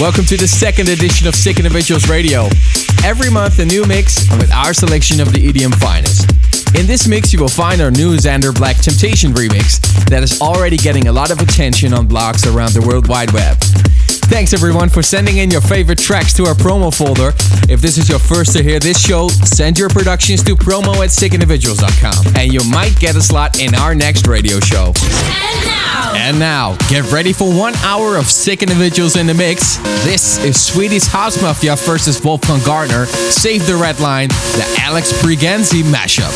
welcome to the second edition of Sick Individuals Radio. Every month a new mix with our selection of the EDM finest. In this mix you will find our new Xander Black Temptation remix that is already getting a lot of attention on blogs around the World Wide Web. Thanks everyone for sending in your favorite tracks to our promo folder. If this is your first to hear this show, send your productions to promo at sickindividuals.com and you might get a slot in our next radio show. And now, And now, get ready for one hour of sick individuals in the mix. This is Swedish House Mafia versus Wolfgang Gartner. Save the Red Line, the Alex Briganzi mashup.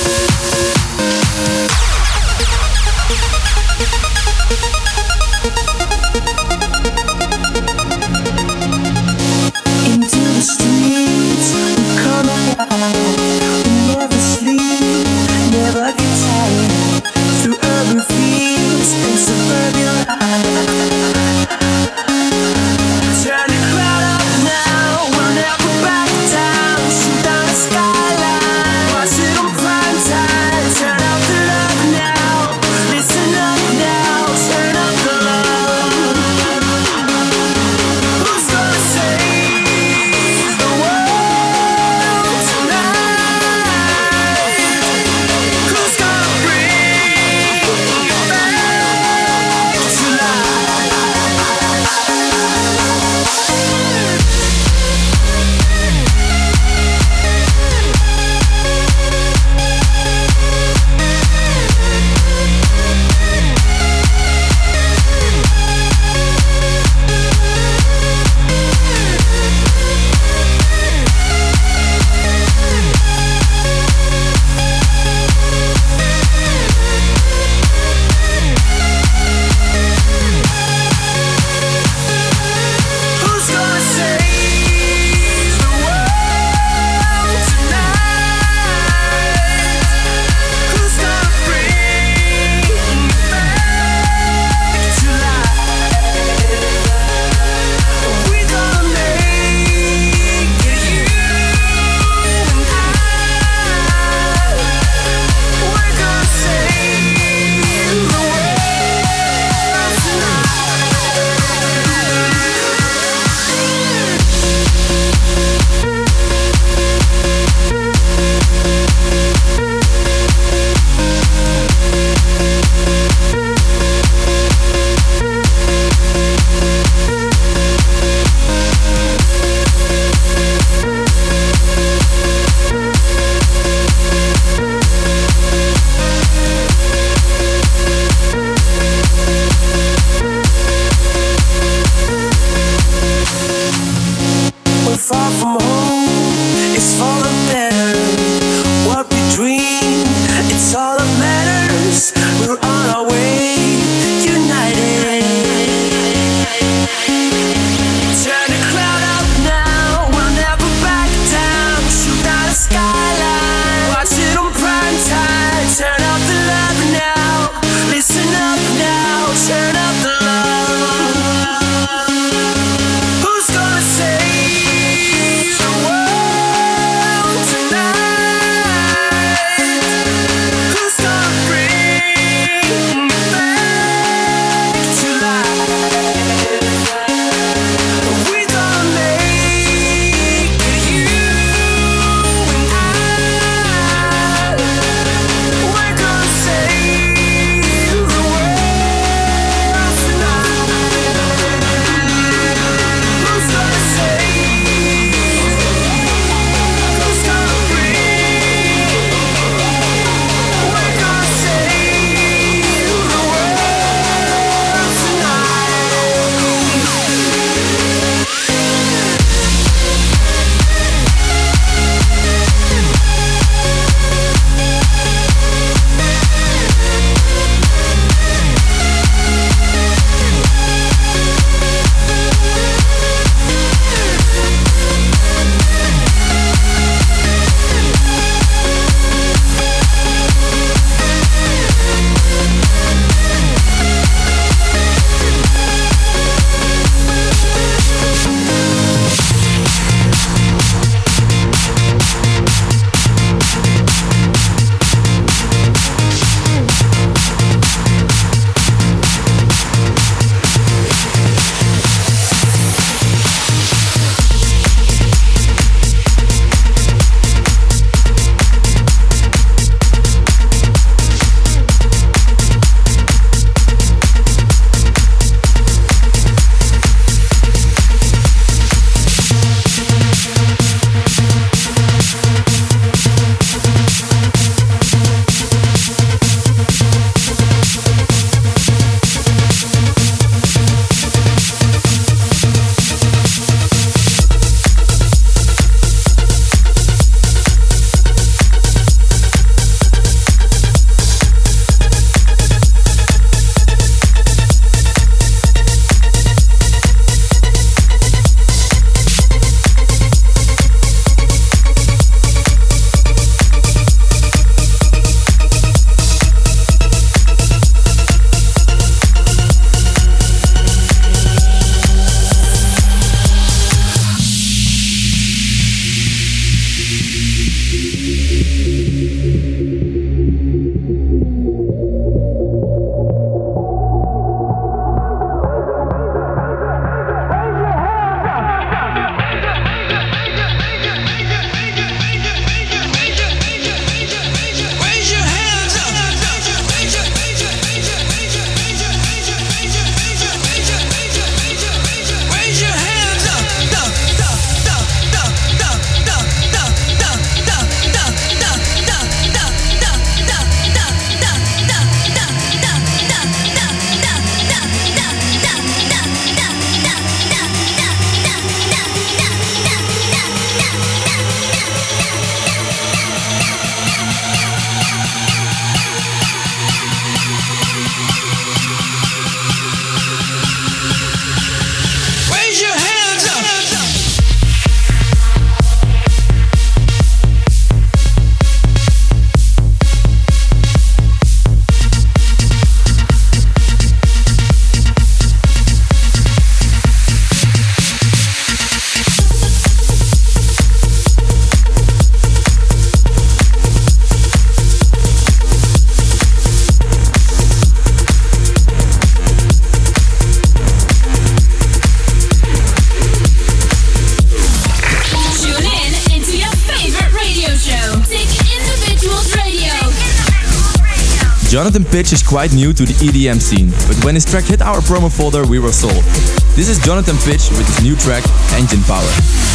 Jonathan Pitch is quite new to the EDM scene, but when his track hit our promo folder, we were sold. This is Jonathan Pitch with his new track, Engine Power.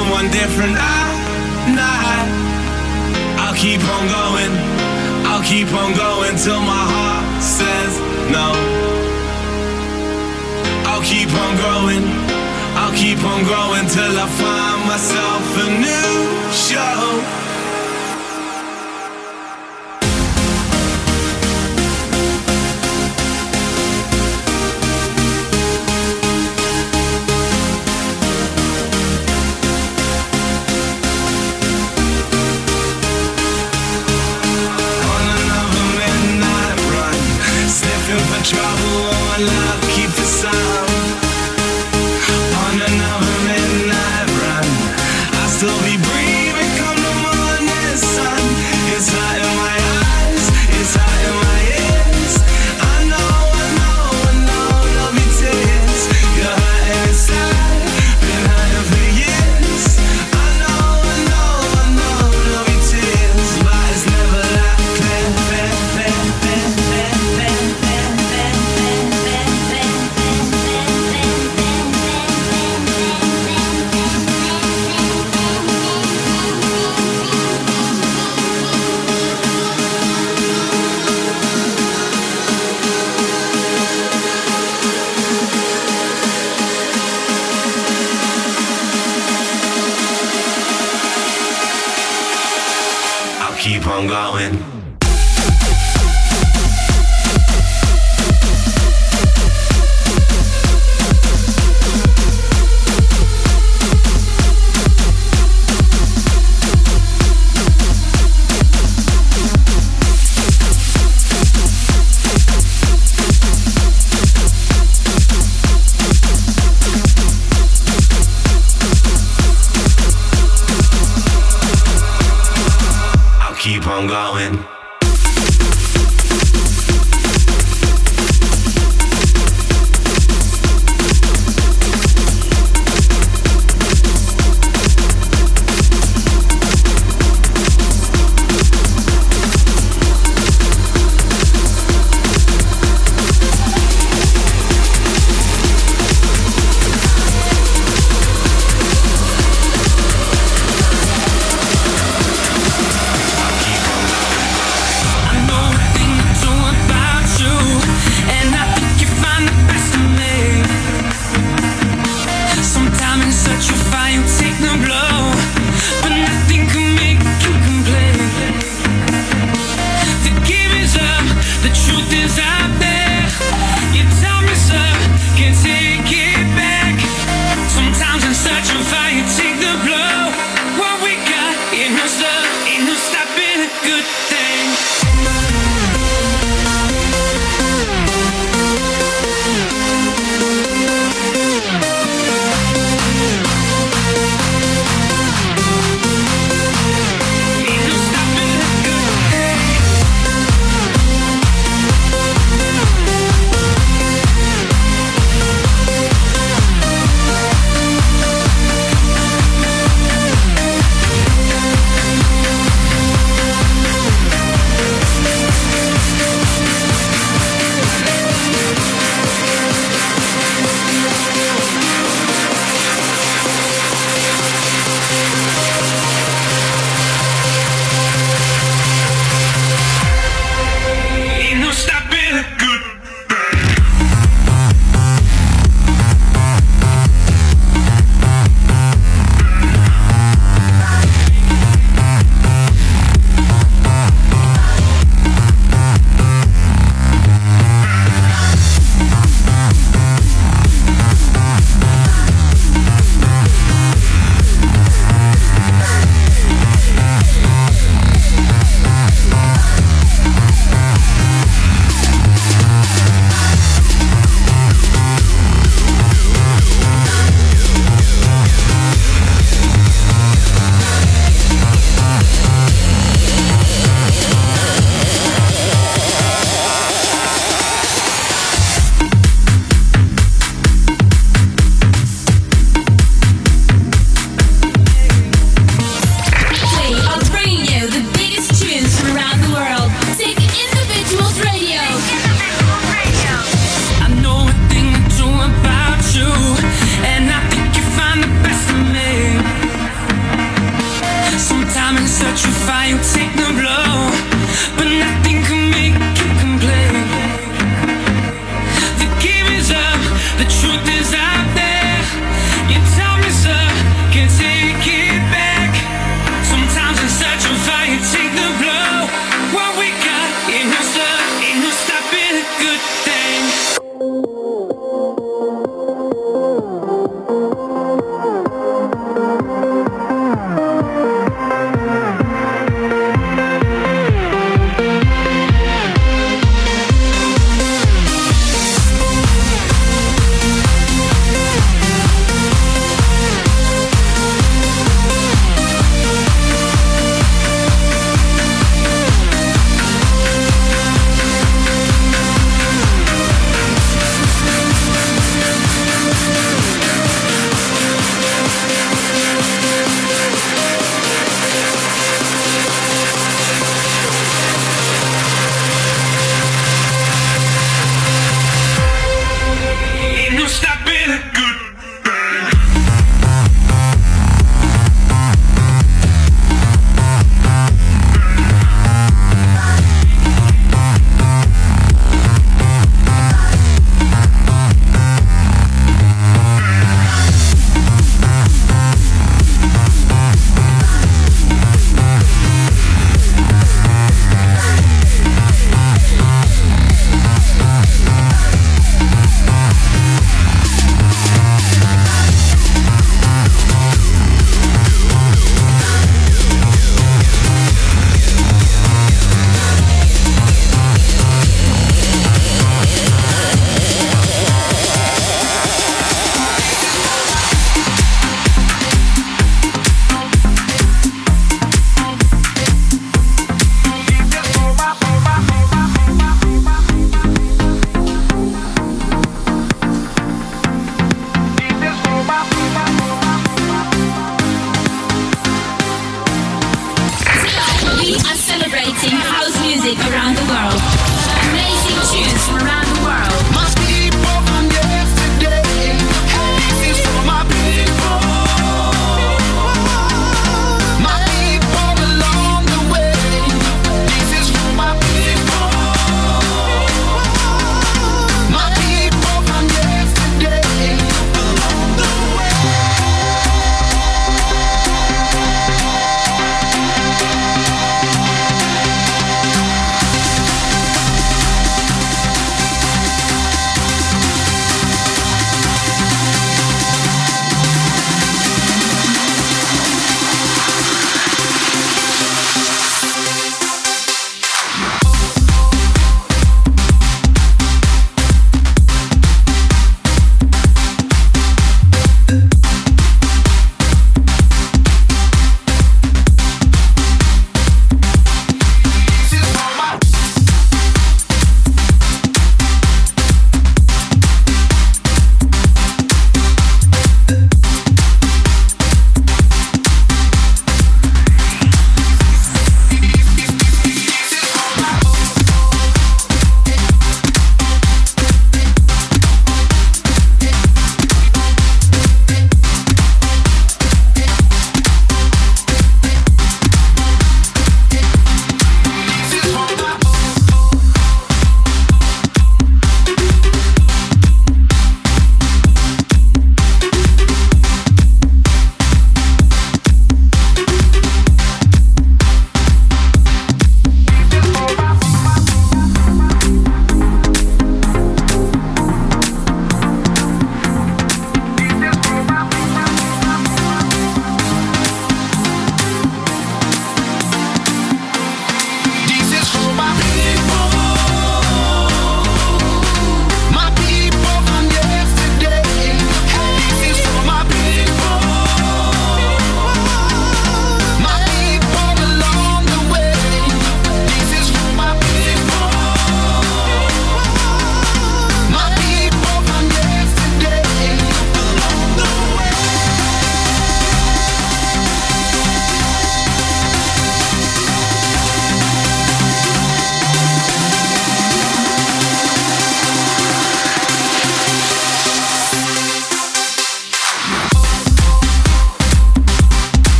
someone different. I, not. I'll keep on going. I'll keep on going till my heart says no. I'll keep on growing. I'll keep on growing till I find myself a new show. still be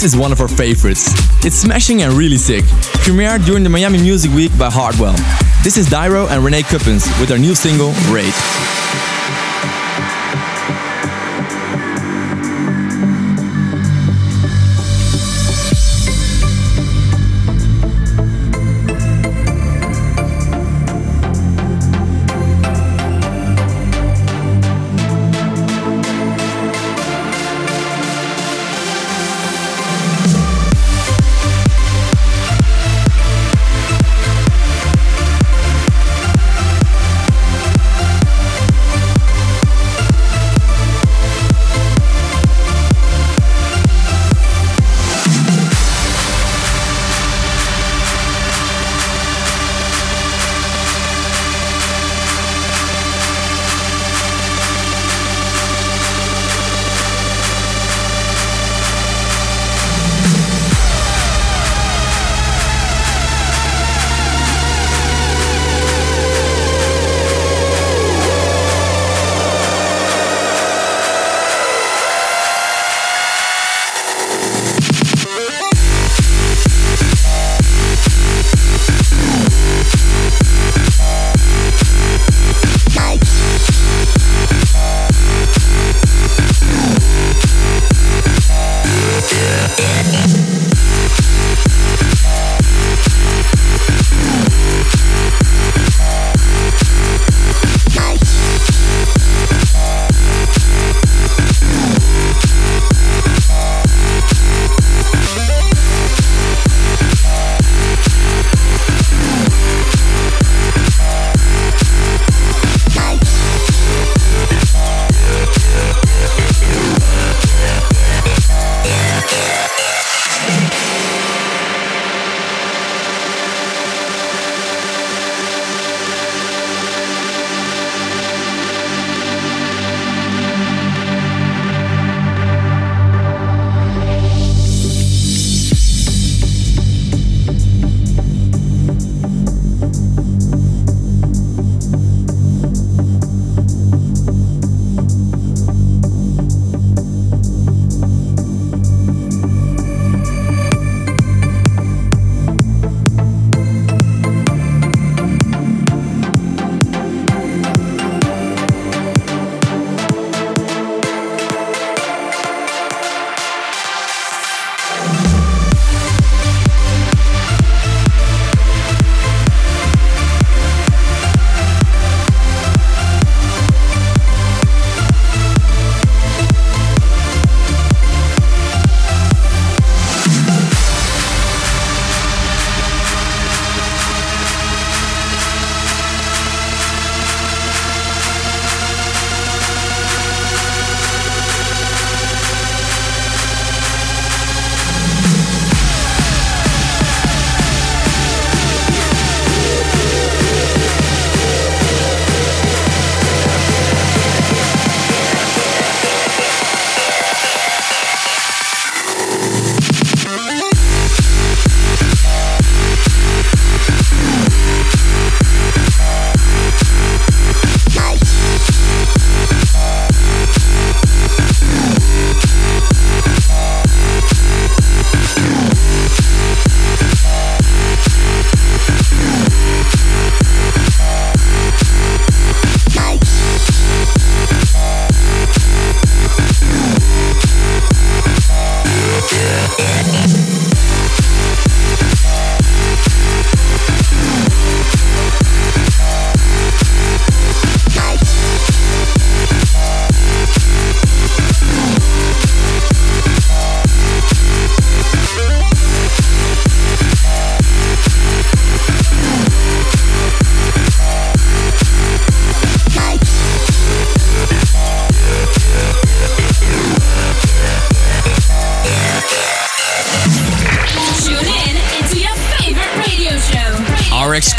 This is one of our favorites. It's smashing and really sick. Premiered during the Miami Music Week by Hardwell. This is Dyro and Renee Cuppins with their new single, Raid.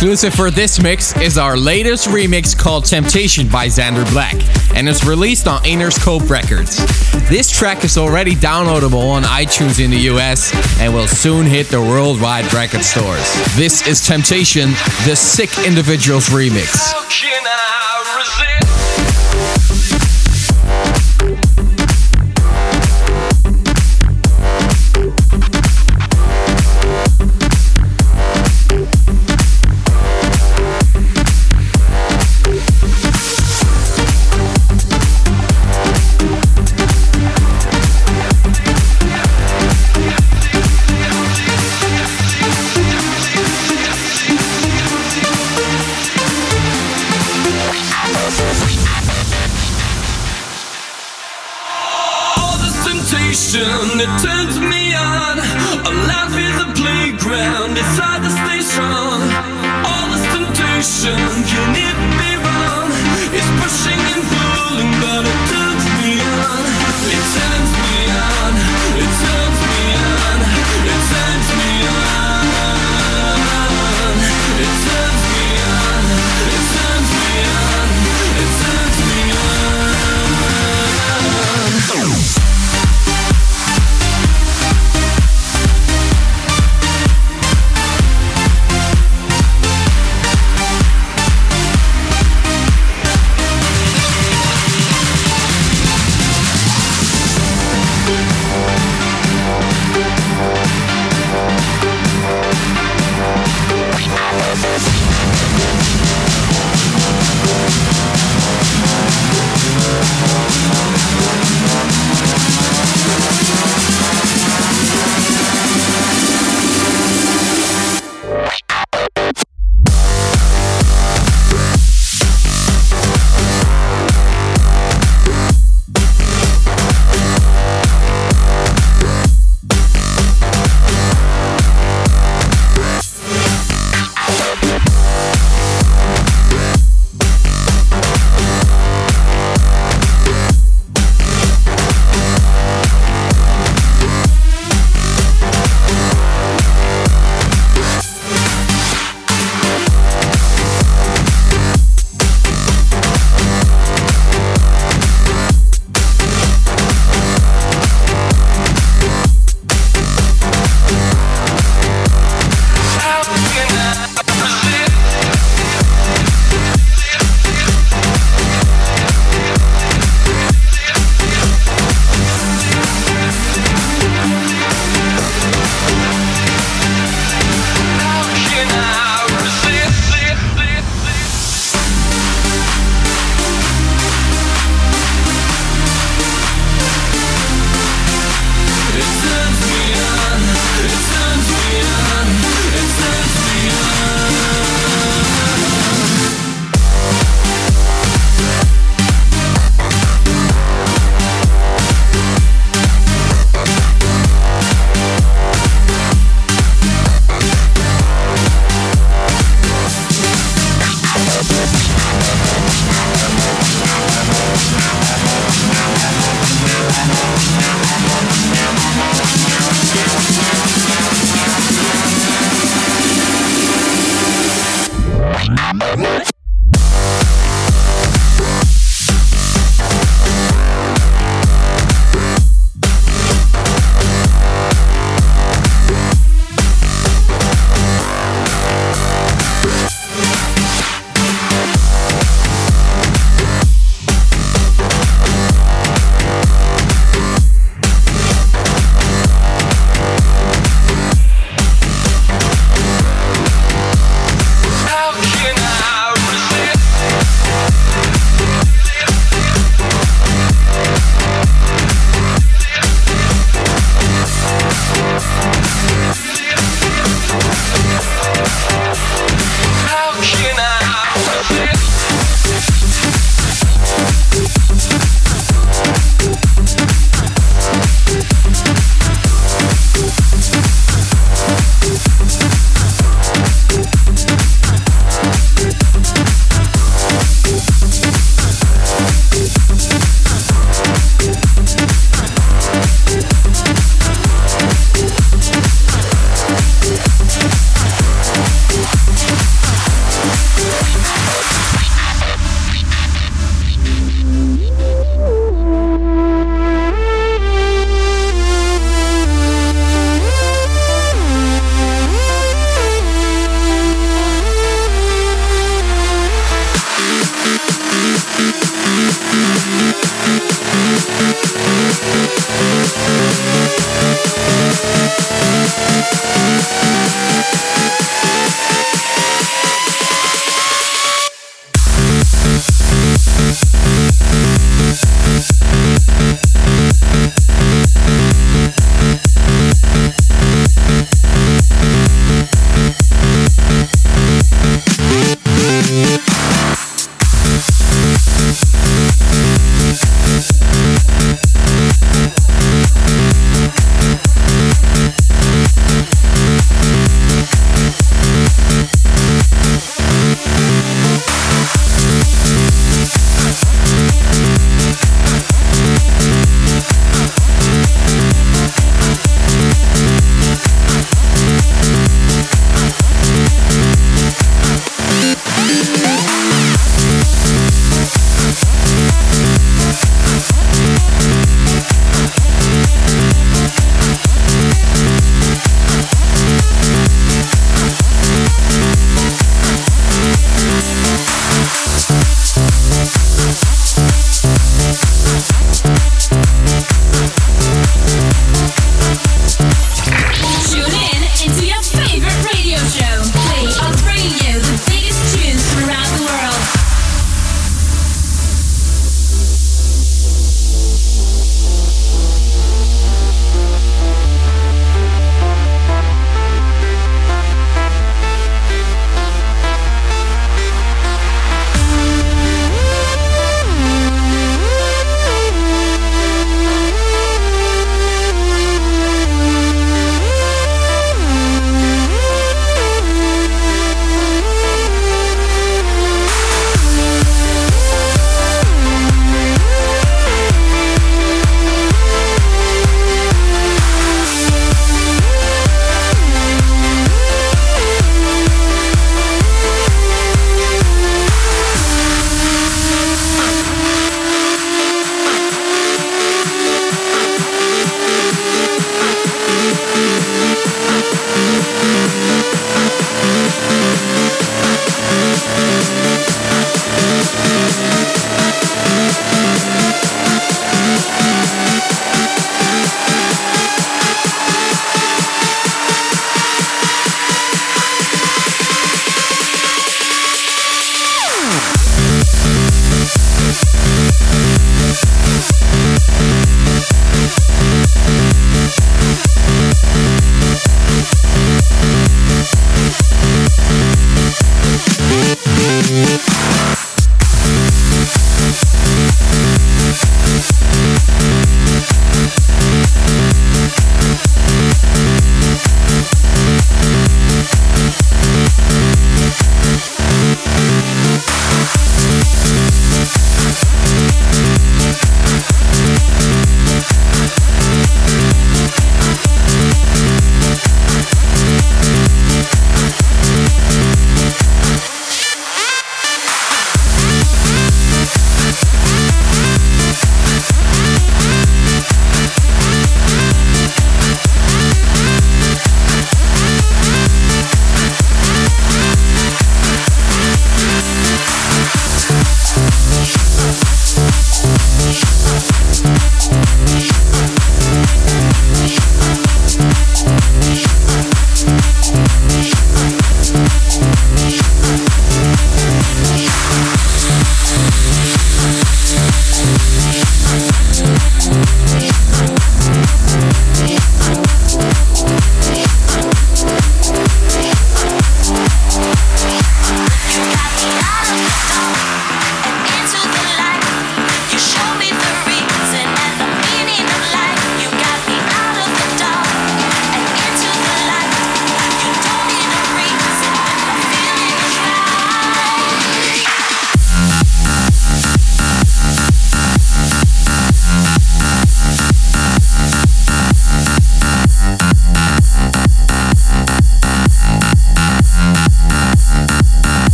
Exclusive for this mix is our latest remix called Temptation by Xander Black and is released on Interscope Records. This track is already downloadable on iTunes in the US and will soon hit the worldwide record stores. This is Temptation, the Sick Individuals remix.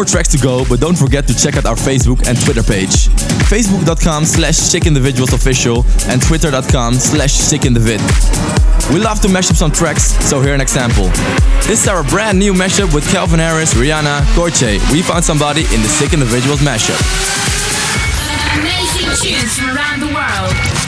More tracks to go, but don't forget to check out our Facebook and Twitter page. Facebook.com slash sickindividualsofficial and Twitter.com slash sickindivid. We love to mash up some tracks, so here an example. This is our brand new mashup with Calvin Harris, Rihanna, Gotye. We found somebody in the Sick Individuals mashup. Amazing tunes from around the world.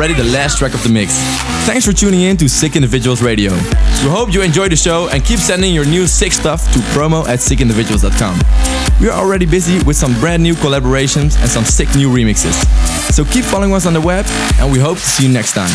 Already the last track of the mix. Thanks for tuning in to Sick Individuals Radio. We hope you enjoy the show and keep sending your new sick stuff to promo at sickindividuals.com. We are already busy with some brand new collaborations and some sick new remixes. So keep following us on the web and we hope to see you next time.